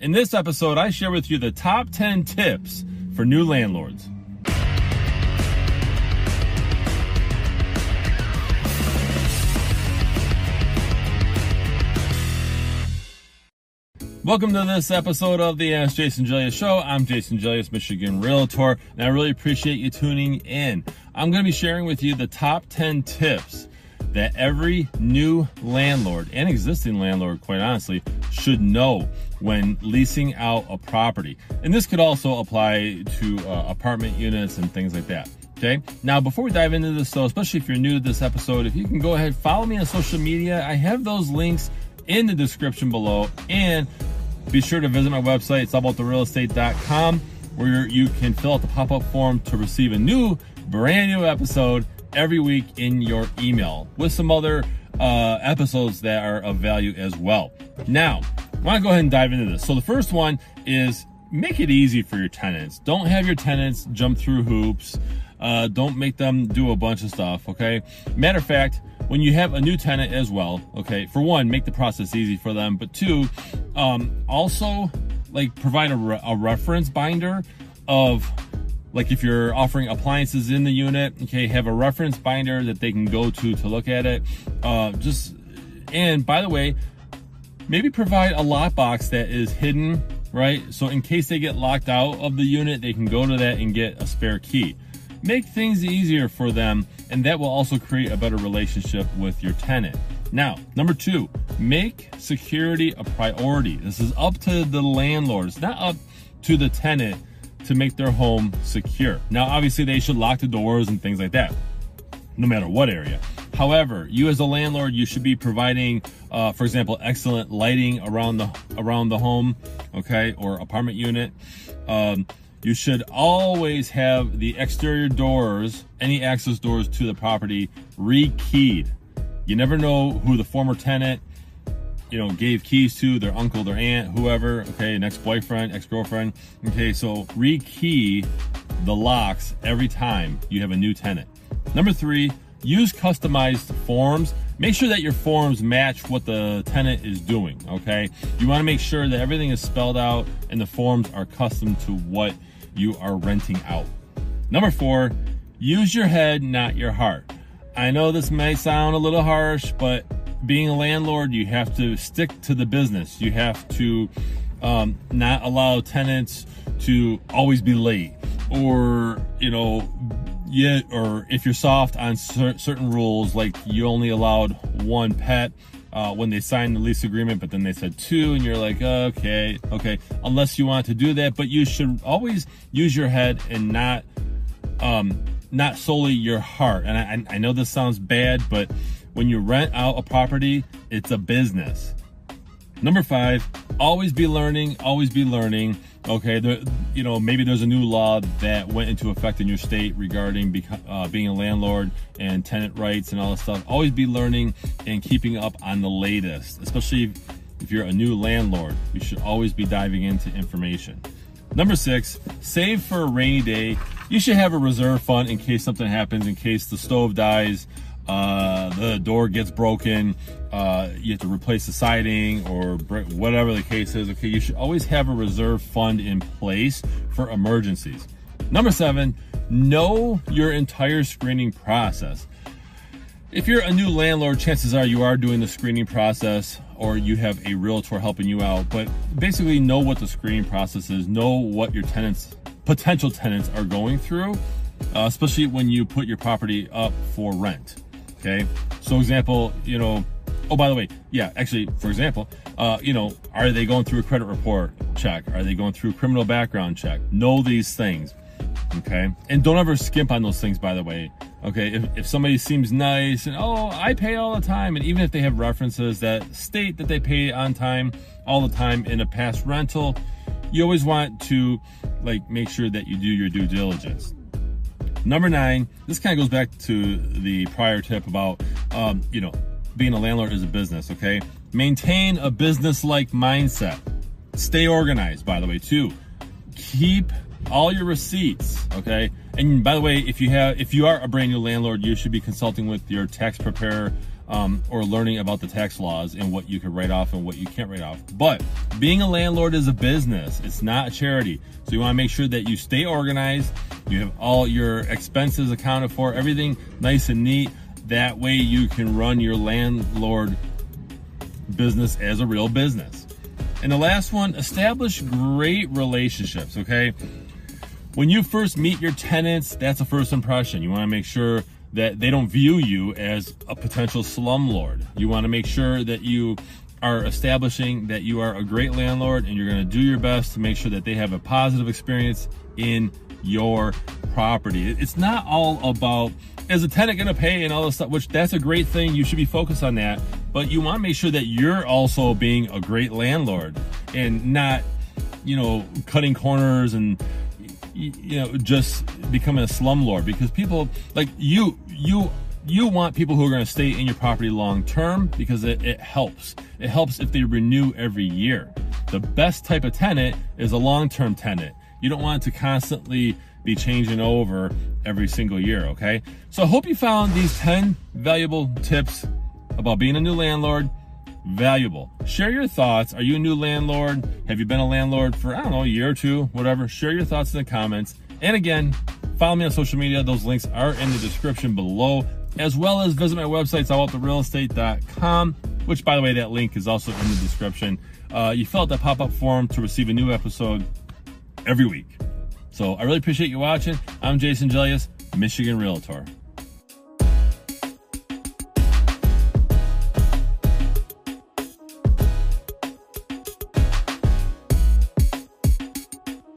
In this episode, I share with you the top 10 tips for new landlords. Welcome to this episode of the Ask Jason Gelios Show. I'm Jason Gelios, Michigan Realtor, and I really appreciate you tuning in. I'm going to be sharing with you the top 10 tips that every new landlord and existing landlord, quite honestly, should know when leasing out a property. And this could also apply to uh, apartment units and things like that. Okay. Now, before we dive into this, though, especially if you're new to this episode, if you can go ahead, follow me on social media. I have those links in the description below. And be sure to visit my website, it's allabouttherealestate.com, where you can fill out the pop up form to receive a new, brand new episode every week in your email with some other uh, episodes that are of value as well. Now, I want to go ahead and dive into this. So, the first one is make it easy for your tenants. Don't have your tenants jump through hoops. Uh, don't make them do a bunch of stuff, okay? Matter of fact, when you have a new tenant as well, okay, for one, make the process easy for them, but two, um, also like provide a, re a reference binder of like if you're offering appliances in the unit, okay, have a reference binder that they can go to to look at it. Uh, just, and by the way, maybe provide a lockbox that is hidden, right? So in case they get locked out of the unit, they can go to that and get a spare key. Make things easier for them, and that will also create a better relationship with your tenant. Now, number two, make security a priority. This is up to the landlord. It's not up to the tenant to make their home secure. Now, obviously, they should lock the doors and things like that, no matter what area. However, you as a landlord, you should be providing, uh, for example, excellent lighting around the around the home, okay, or apartment unit. Um, you should always have the exterior doors, any access doors to the property, rekeyed. You never know who the former tenant you know, gave keys to their uncle, their aunt, whoever, okay, an ex-boyfriend, ex-girlfriend. Okay, so rekey the locks every time you have a new tenant. Number three, use customized forms. Make sure that your forms match what the tenant is doing, okay? You wanna make sure that everything is spelled out and the forms are custom to what you are renting out. Number four, use your head, not your heart. I know this may sound a little harsh, but being a landlord, you have to stick to the business. You have to um, not allow tenants to always be late or, you know, yet, or if you're soft on cer certain rules, like you only allowed one pet uh, when they signed the lease agreement, but then they said two, and you're like, okay, okay, unless you want to do that, but you should always use your head and not, um, not solely your heart. And I, I know this sounds bad, but when you rent out a property, it's a business. Number five, always be learning, always be learning. Okay, the, you know, maybe there's a new law that went into effect in your state regarding uh, being a landlord and tenant rights and all this stuff. Always be learning and keeping up on the latest, especially if you're a new landlord. You should always be diving into information. Number six, save for a rainy day. You should have a reserve fund in case something happens, in case the stove dies, uh, the door gets broken, uh, you have to replace the siding or whatever the case is, okay, you should always have a reserve fund in place for emergencies. Number seven, know your entire screening process. If you're a new landlord, chances are you are doing the screening process or you have a realtor helping you out, but basically know what the screening process is, know what your tenants, potential tenants are going through, uh, especially when you put your property up for rent okay? So example you know oh by the way yeah actually for example uh you know are they going through a credit report check? Are they going through criminal background check? Know these things okay? And don't ever skimp on those things by the way okay? If, if somebody seems nice and oh i pay all the time and even if they have references that state that they pay on time all the time in a past rental you always want to like make sure that you do your due diligence Number nine, this kind of goes back to the prior tip about, um, you know, being a landlord is a business, okay? Maintain a business-like mindset. Stay organized, by the way, too. Keep all your receipts, okay? And by the way, if you have, if you are a brand new landlord, you should be consulting with your tax preparer um, or learning about the tax laws and what you can write off and what you can't write off. But being a landlord is a business, it's not a charity. So you want to make sure that you stay organized, you have all your expenses accounted for, everything nice and neat. That way you can run your landlord business as a real business. And the last one, establish great relationships, okay? When you first meet your tenants, that's a first impression. You want to make sure that they don't view you as a potential slumlord. You want to make sure that you are establishing that you are a great landlord and you're going to do your best to make sure that they have a positive experience in your property. It's not all about is a tenant going to pay and all this stuff, which that's a great thing. You should be focused on that. But you want to make sure that you're also being a great landlord and not, you know, cutting corners and you know just becoming a slumlord because people like you you you want people who are going to stay in your property long term because it, it helps. It helps if they renew every year. The best type of tenant is a long-term tenant. You don't want to constantly be changing over every single year okay? So i hope you found these 10 valuable tips about being a new landlord valuable. Share your thoughts. Are you a new landlord? Have you been a landlord for, I don't know, a year or two, whatever? Share your thoughts in the comments. And again, follow me on social media. Those links are in the description below, as well as visit my website, allabouttherealestate.com, which, by the way, that link is also in the description. Uh, you fill out that pop-up form to receive a new episode every week. So I really appreciate you watching. I'm Jason Gelios, Michigan Realtor.